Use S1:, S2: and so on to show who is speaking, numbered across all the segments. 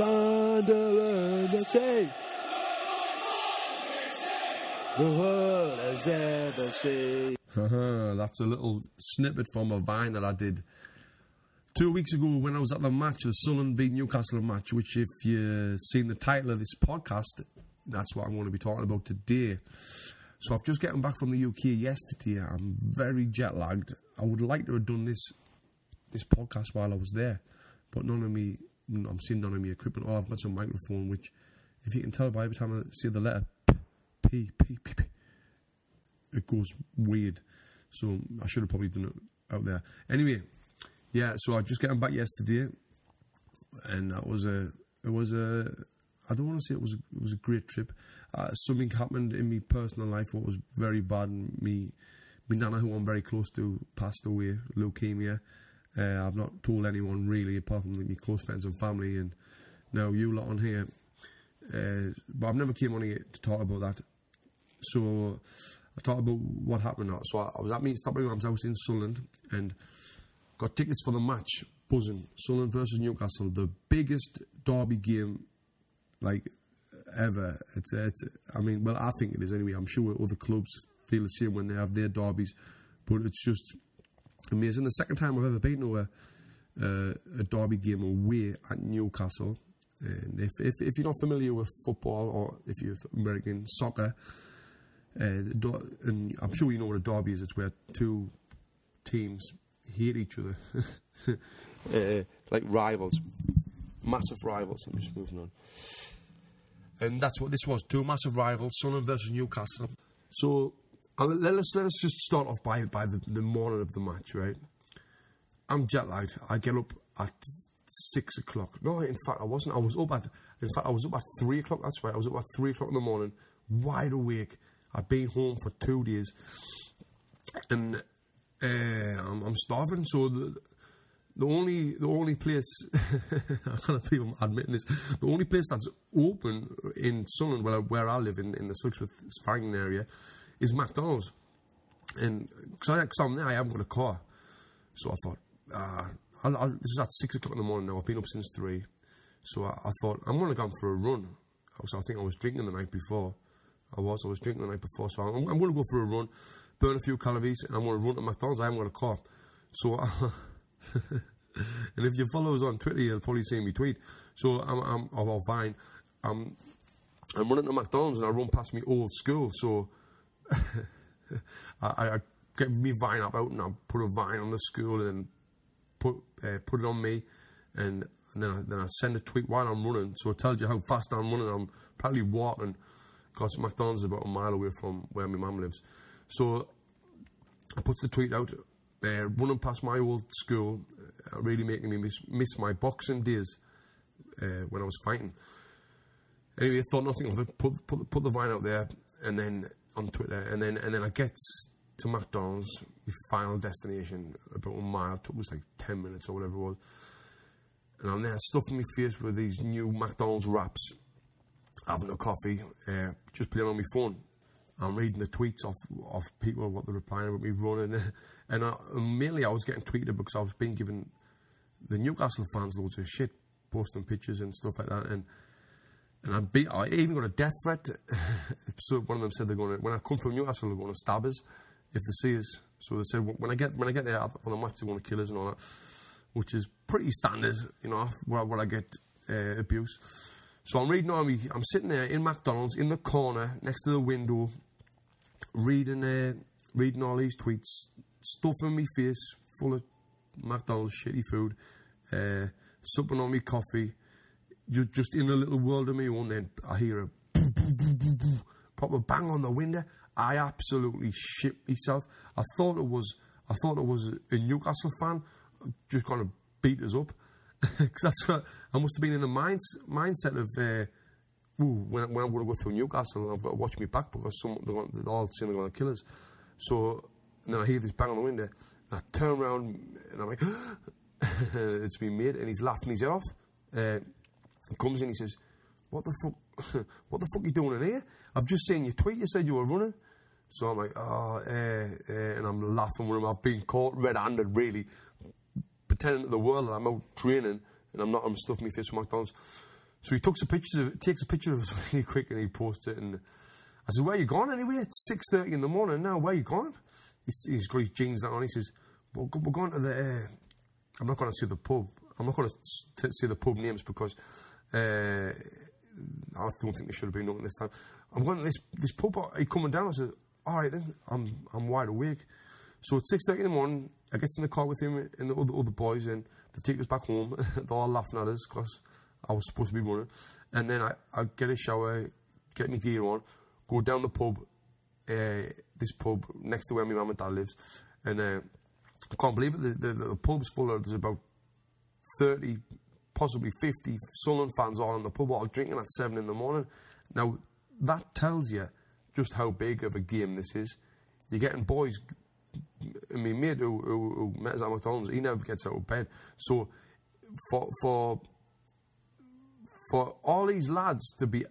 S1: Sunderland FC. The world has ever seen.
S2: That's a little snippet from a vine that I did two weeks ago when I was at the match, the Sunderland v Newcastle match, which, if you've seen the title of this podcast, that's what I'm going to be talking about today. So I've just gotten back from the UK yesterday. I'm very jet lagged. I would like to have done this this podcast while I was there, but none of me, I'm seeing none of my equipment. Oh, I've got some microphone, which, if you can tell by every time I say the letter P, P, P, P, it goes weird. So I should have probably done it out there. Anyway, yeah. So I just got back yesterday, and that was a, it was a, I don't want to say it was, a, it was a great trip. Uh, something happened in my personal life what was very bad. Me, my nana, who I'm very close to, passed away, leukemia. Uh, I've not told anyone really, apart from my close friends and family, and now you lot on here. Uh, but I've never came on here to talk about that. So I talked about what happened. Now. So I, I was at me Stoppingham's house in Sunderland and got tickets for the match. Buzzing Sunderland versus Newcastle, the biggest derby game like ever. It's it's. I mean, well, I think it is anyway. I'm sure other clubs feel the same when they have their derbies, but it's just amazing. The second time I've ever been to a, uh, a derby game away at Newcastle. And if, if, if you're not familiar with football or if you're American soccer, uh, and I'm sure you know what a derby is. It's where two teams hate each other, uh, like rivals, massive rivals. I'm just moving on, and that's what this was: two massive rivals, Sunderland versus Newcastle. So let us let us just start off by by the, the morning of the match, right? I'm jet lagged. I get up at six o'clock. No, in fact, I wasn't. I was up at. In fact, I was up at three o'clock. That's right. I was up at three o'clock in the morning, wide awake. I've been home for two days, and uh, I'm, I'm, starving. So the, the only the only place I can't believe I'm admitting this. The only place that's open in Sunderland, where, where I live in, in the Silksworth Farringdon area, is McDonald's. And because I'm there, I haven't got a car, so I thought, uh, I'll, I'll, this is at six o'clock in the morning now. I've been up since three, so I, I thought I'm going to go for a run. So I think I was drinking the night before. I was. I was drinking the night before, so I'm, I'm going to go for a run, burn a few calories, and I'm going to run to McDonald's. I haven't got a car. So, and if you follow us on Twitter, you'll probably see me tweet. So I'm, I'm or Vine. I'm, I'm running to McDonald's and I run past my old school. So I, I get me Vine up out and I put a Vine on the school and put uh, put it on me, and, and then I, then I send a tweet while I'm running. So it tells you how fast I'm running. I'm probably walking because McDonald's is about a mile away from where my mum lives. So I put the tweet out, uh, running past my old school, uh, really making me miss, miss my boxing days uh, when I was fighting. Anyway, I thought nothing of it. Put, put, put the vine out there, and then on Twitter, and then and then I get to McDonald's, my final destination, about a mile. It took like ten minutes or whatever it was. And I'm there stuffing my face with these new McDonald's wraps having a coffee, uh, just playing on my phone. I'm reading the tweets of, of people, what they're replying about me running. And I, mainly I was getting tweeted because I was being given the Newcastle fans loads of shit, posting pictures and stuff like that. And and I, beat, I even got a death threat. so one of them said they're going to, when I come from Newcastle, they're going to stab us if they see us. So they said when I get when I get there for the match, they're going to kill us and all that, which is pretty standard, you know, where, where I get uh, abuse. So I'm reading me. I'm sitting there in McDonald's in the corner next to the window, reading uh, reading all these tweets, stuffing my face full of McDonald's shitty food, uh, supping on me coffee, just just in a little world of my own. Then I hear a boo, boo, bang on the window. I absolutely shit myself. I thought it was I thought it was a Newcastle fan just kind of beat us up because that's what I must have been in the mind, mindset of, uh, ooh, when, when I'm going to go through Newcastle, I've got to watch me back because some, they're, going, they're all saying they're going to kill us. So then I hear this bang on the window, and I turn around and I'm like, it's been made, and he's laughing his head off. Uh, he comes in, he says, "What the fuck? what the fuck are you doing in here? I've just seen your tweet. You said you were running." So I'm like, "Oh," uh, uh, and I'm laughing with him. I've been caught red-handed, really, pretending to the world that I'm out training and I'm not, I'm stuffing my face with McDonald's. So he takes a picture of takes a picture of us really quick and he posts it. And I said, "Where you going anyway? It's six thirty in the morning now. Where you going?" He's, he's got his jeans down on. He says, "We're, we're going to the. Uh, I'm not going to say the pub. I'm not going to say the pub names because uh, I don't think they should have been known this time. I'm going to this this pub. You coming down?" I said, "All right then. I'm I'm wide awake." So at six thirty in the morning, I get in the car with him and the other, other boys, and they take us back home. They're all laughing at us because I was supposed to be running. And then I, I get a shower, get my gear on, go down the pub, uh, this pub next to where my mum and dad lives, and uh, I can't believe it. The, the, the pub's full of there's about thirty, possibly fifty Sunderland fans all in the pub, all drinking at seven in the morning. Now that tells you just how big of a game this is. You're getting boys I mean, mate who, who, who met us McDonald's, he never gets out of bed. So, for for for all these lads to be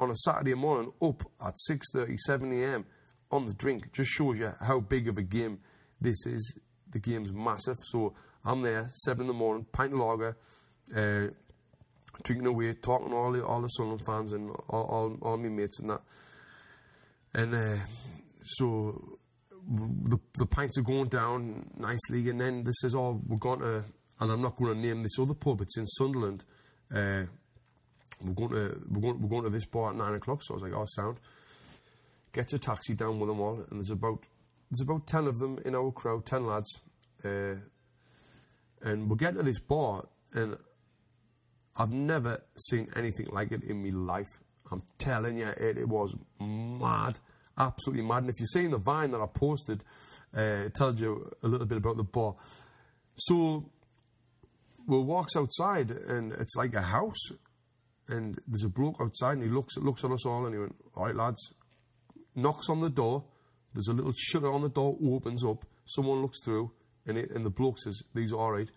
S2: on a Saturday morning up at 6.30, 7 a.m. on the drink just shows you how big of a game this is. The game's massive. So I'm there, 7 in the morning, pint of lager, uh, drinking away, talking to all the, all the Sunderland fans and all, all, all my mates and that. And uh, so the, the pints are going down nicely, and then this is all we're going to, and I'm not going to name this other pub. It's in Sunderland. Uh, we're going to we're going, we're going to this bar at nine o'clock. So I was like, oh, sound. Gets a taxi down with them all, and there's about there's about ten of them in our crowd, ten lads, uh, and we're getting to this bar, and I've never seen anything like it in my life. I'm telling you, it, it was mad absolutely mad. And if you've seen the vine that I posted, uh, it tells you a little bit about the bar. So Will walks outside, and it's like a house, and there's a bloke outside, and he looks looks at us all, and he went, "All right, lads." Knocks on the door. There's a little shutter on the door, opens up. Someone looks through, and it, and the bloke says, "These are all right."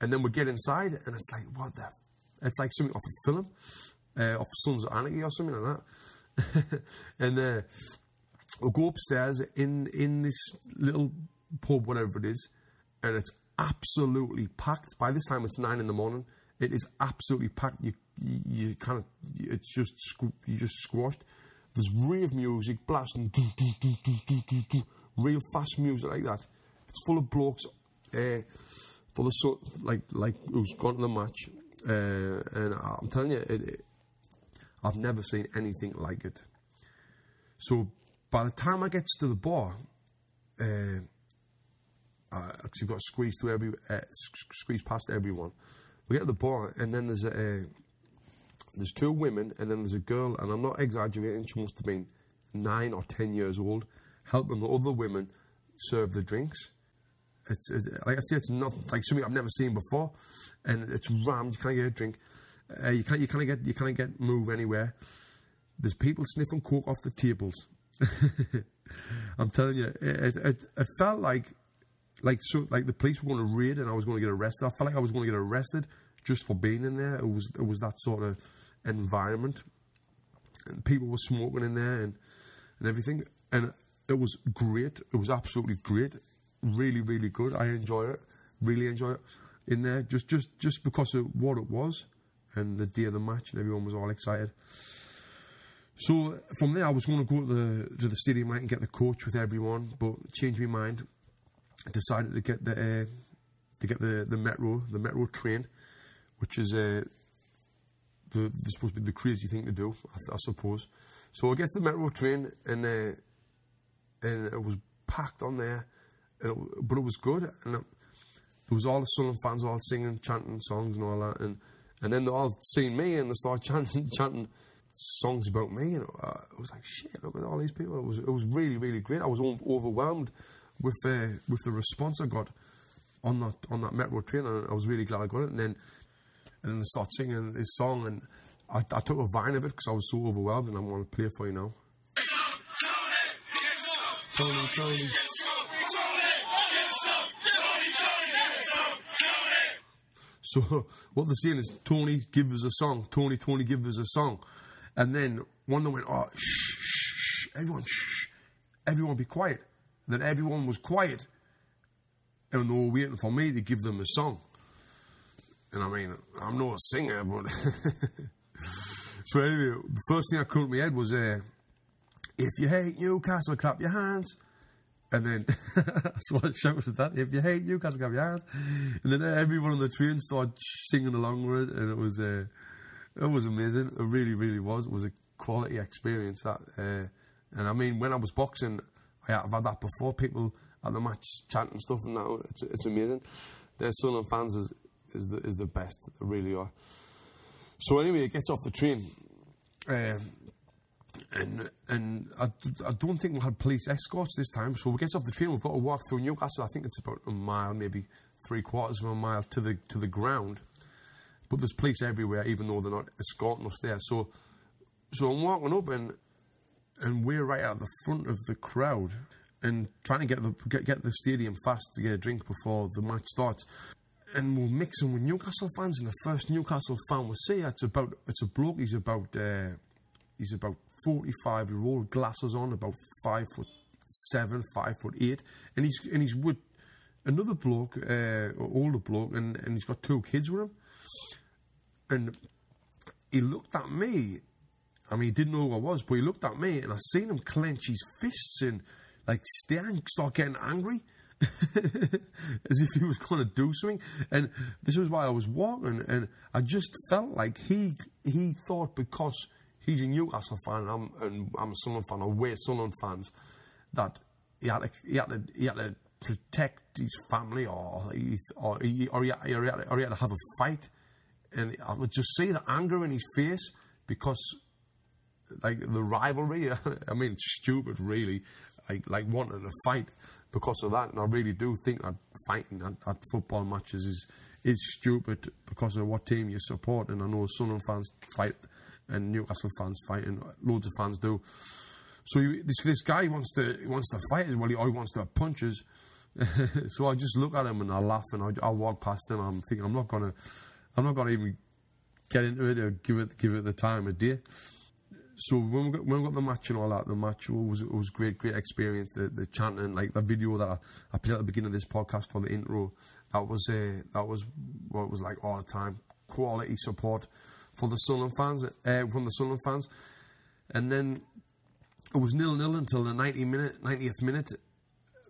S2: And then we get inside, and it's like, what the? It's like something off a film, uh, off Sons of Anarchy or something like that. and uh, we'll go upstairs in in this little pub, whatever it is, and it's absolutely packed. By this time, it's nine in the morning. It is absolutely packed. You you, you kind of it's just you just squashed. There's rave music blasting, real fast music like that. It's full of blokes, uh, full of so, like like who's gone to the match, uh, and I'm telling you, it, it, I've never seen anything like it. So by the time I get to the bar, uh, uh, you've got squeezed through every, uh, squeeze past everyone. We get to the bar, and then there's a, uh, there's two women, and then there's a girl, and I'm not exaggerating. She must have been nine or ten years old, helping the other women serve the drinks. It's, like I say, it's not like something I've never seen before, and it's rammed. You can't get a drink. Uh, you can't you can't get you can't get move anywhere. There's people sniffing coke off the tables. I'm telling you, it, it, it felt like like so like the police were going to raid and I was going to get arrested. I felt like I was going to get arrested just for being in there. It was it was that sort of environment, and people were smoking in there and and everything, and it was great. It was absolutely great, really really good. I enjoy it, really enjoy it in there just just just because of what it was and the day of the match and everyone was all excited. So from there, I was going to go to the to the stadium and get the coach with everyone, but changed my mind. Decided to get the uh, to get the, the metro the metro train, which is uh, the, supposed to be the crazy thing to do, I, I suppose. So I get to the metro train and uh, and it was packed on there, it, but it was good. And it, there was all the Sunderland fans all singing, chanting songs and all that, and and then they all seen me and they started chanting chanting songs about me, and uh, I was like, shit, look at all these people. It was it was really really great. I was overwhelmed with uh, with the response I got on that on that metro train, and I was really glad I got it. And then and then they start singing this song, and I, I took a vine of it because I was so overwhelmed, and I'm going to play it for you now. Tony, Tony. So what they're saying is, Tony, give us a song. Tony, Tony, give us a song. And then one them went, oh, shh, shh, shh, everyone, shh, everyone be quiet. And then everyone was quiet. And they were waiting for me to give them a song. And I mean, I'm not a singer, but so anyway, the first thing I caught in my head was, uh, "If you hate Newcastle, clap your hands." And then that's what I shouted at that. If you hate Newcastle, clap your hands. And then everyone on the train started singing along with it, and it was uh, it was amazing. It really, really was. It was a quality experience. That, uh, and I mean, when I was boxing, I, I've had that before. People at the match chanting stuff, and now it's it's amazing. Their Sunderland fans is is the is the best. They really are. So anyway, it gets off the train. Um, and and I, I don't think we had police escorts this time. So we get off the train. We've got to walk through Newcastle. I think it's about a mile, maybe three quarters of a mile to the to the ground. But there's police everywhere, even though they're not escorting us there. So so I'm walking up and and we're right at the front of the crowd and trying to get the get, get the stadium fast to get a drink before the match starts. And we're mixing with Newcastle fans, and the first Newcastle fan we see, it's about it's a bloke. He's about uh, he's about forty five year old, glasses on, about five foot seven, five foot eight, and he's and he's with another bloke, uh, older bloke, and, and he's got two kids with him. And he looked at me. I mean, he didn't know who I was, but he looked at me, and I seen him clench his fists and like staring, start getting angry. as if he was going to do something. And this was why I was walking, and I just felt like he he thought because he's a Newcastle fan and I'm, and I'm a Sunderland fan, or we're Sunderland fans, that he had to, he had to, he had to protect his family, or he, or he, or he, had, had, or he had to have a fight. And I would just see the anger in his face because, like the rivalry. I mean, it's stupid, really. Like like wanting to fight because of that. And I really do think that fighting at, at football matches is is stupid because of what team you support. And I know Sunderland fans fight and Newcastle fans fight, and loads of fans do. So he, this this guy wants to wants to fight as well. He, he wants to have punches. so I just look at him and I laugh and I, I walk past him. I'm thinking I'm not gonna I'm not gonna even get into it or give it give it the time of day so when we got when we got the match and all that, the match was it was great, great experience. The the chanting, like the video that I, I put at the beginning of this podcast for the intro, that was uh, that was what it was like all the time. Quality support for the Sunderland fans, uh, from the Sunderland fans, and then it was nil nil until the 90 minute, 90th minute,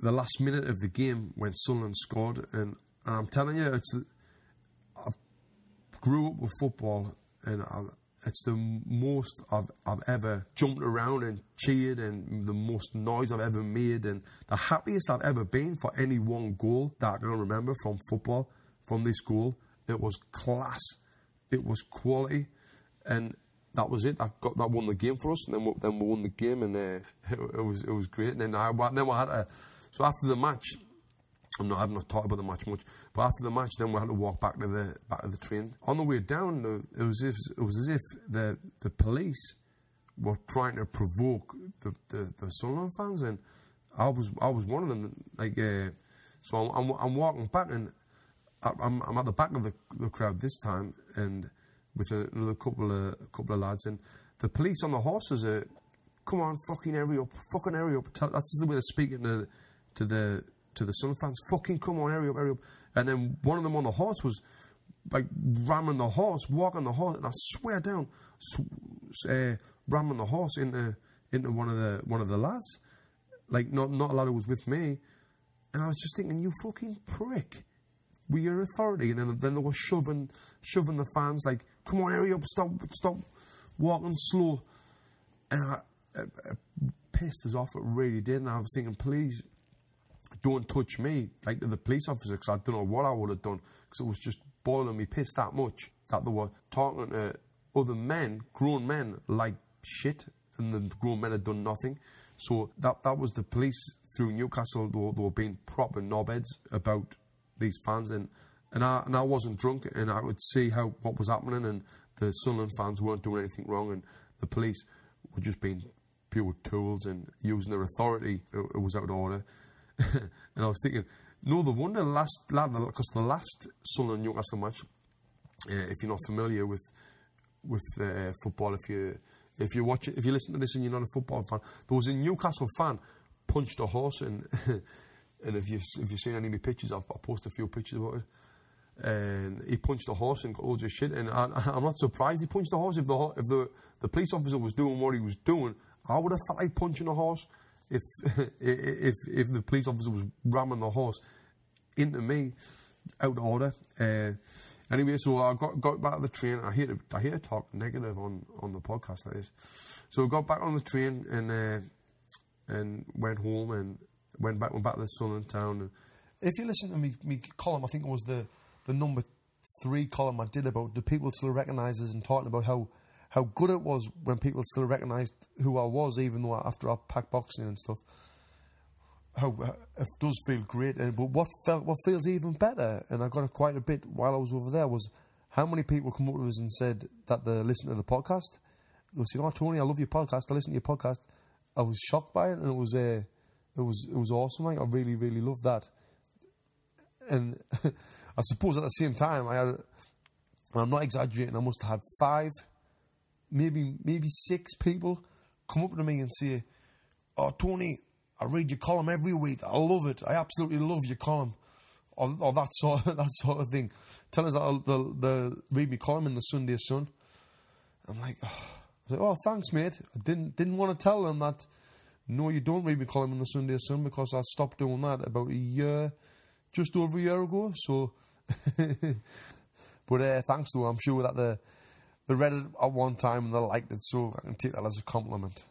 S2: the last minute of the game when Sunderland scored, and, I'm telling you, it's I grew up with football, and I it's the most I've, I've ever jumped around and cheered and the most noise I've ever made and the happiest I've ever been for any one goal that I can remember from football, from this goal. It was class. It was quality. And that was it. I got that won the game for us, and then we, then we won the game, and uh, it, it, was it was great. And then I then we had a so after the match, I'm not, I've not talked about the match much, but after the match, then we had to walk back to the back to the train. On the way down, it was as if, it was as if the the police were trying to provoke the the, the Sunderland fans, and I was I was one of them. Like, uh, so I'm, I'm, I'm walking back, and I'm I'm at the back of the, the crowd this time, and with another couple of couple of lads, and the police on the horses are, come on, fucking hurry up, fucking hurry up. That's the way they're speaking to to the to the Sun fans, fucking come on, hurry up, hurry up. And then one of them on the horse was like ramming the horse, walking the horse, and I swear down, sw- uh, ramming the horse into into one of the one of the lads, like not not a lad who was with me, and I was just thinking, you fucking prick, we your authority, and then then they were shoving shoving the fans like, come on, hurry up, stop stop walking slow, and I, it, it pissed us off. It really did, and I was thinking, please don't touch me, like the police officer, because I don't know what I would have done, because it was just boiling me piss that much that they were talking to other men, grown men, like shit, and the grown men had done nothing. So that that was the police through Newcastle. They were, they were being proper knobheads about these fans, and and I and I wasn't drunk, and I would see how what was happening, and the Sunderland fans weren't doing anything wrong, and the police were just being pure tools and using their authority. It, it was out of order. and I was thinking, no, the one wonder last because the last Sunderland Newcastle match, uh, if you're not familiar with with uh, football, if you if you watch it, if you listen to this and you're not a football fan, there was a Newcastle fan punched a horse, and and if you if you've seen any of my pictures, I've, I've posted a few pictures about it.
S3: and he punched a horse and got loads of shit. And I, I'm not surprised he punched the horse. If the if the the police officer was doing what he was doing, I would have felt like punching a horse. If if if the police officer was ramming the horse into me, out of order. Uh, anyway, so I got got back on the train. I hate I hate talk negative on, on the podcast like this. So I got back on the train and uh, and went home and went back went back to the Sun in town. And
S2: If you listen to me, me column, I think it was the, the number three column I did about the people still recognise us and talking about how, how good it was when people still recognised who I was, even though after I packed boxing and stuff. How how- it does feel great, and but what felt what feels even better, and I got quite a bit while I was over there was how many people come up to us and said that they listen to the podcast. They said, "Oh, Tony, I love your podcast. I listen to your podcast." I was shocked by it, and it was uh, it was it was awesome. Like I really really loved that and I suppose at the same time, I had, I'm not exaggerating, I must have had five, maybe maybe six people come up to me and say, "Oh, Tony, I read your column every week. I love it. I absolutely love your column." Or, or that sort of, that sort of thing. Tell us that they'll, they'll read my column in the Sunday Sun. I'm like, oh. I like, oh, thanks, mate. I didn't didn't want to tell them that. No, you don't read my column in the Sunday Sun because I stopped doing that about a year, just over a year ago. So, but uh, thanks though. I'm sure that they they read it at one time and they liked it, so I can take that as a compliment.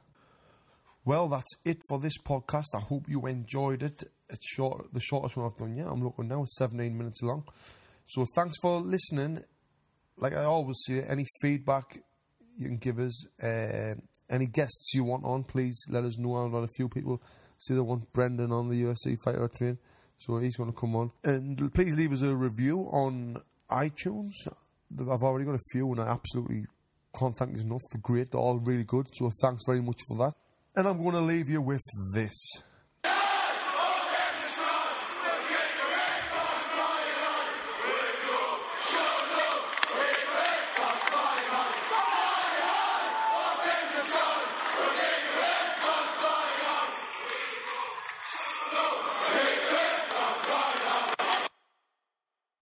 S2: Well, that's it for this podcast. I hope you enjoyed it. It's short, the shortest one I've done yet. I'm looking now, it's 17 minutes long. So thanks for listening. Like I always say, any feedback you can give us, uh, any guests you want on, please let us know. I've got a few people say they want Brendan on the UFC fighter train, so he's going to come on. And please leave us a review on iTunes. I've already got a few, and I absolutely can't thank you enough. They're great. They're all really good. So thanks very much for that. And I'm going to leave you with this.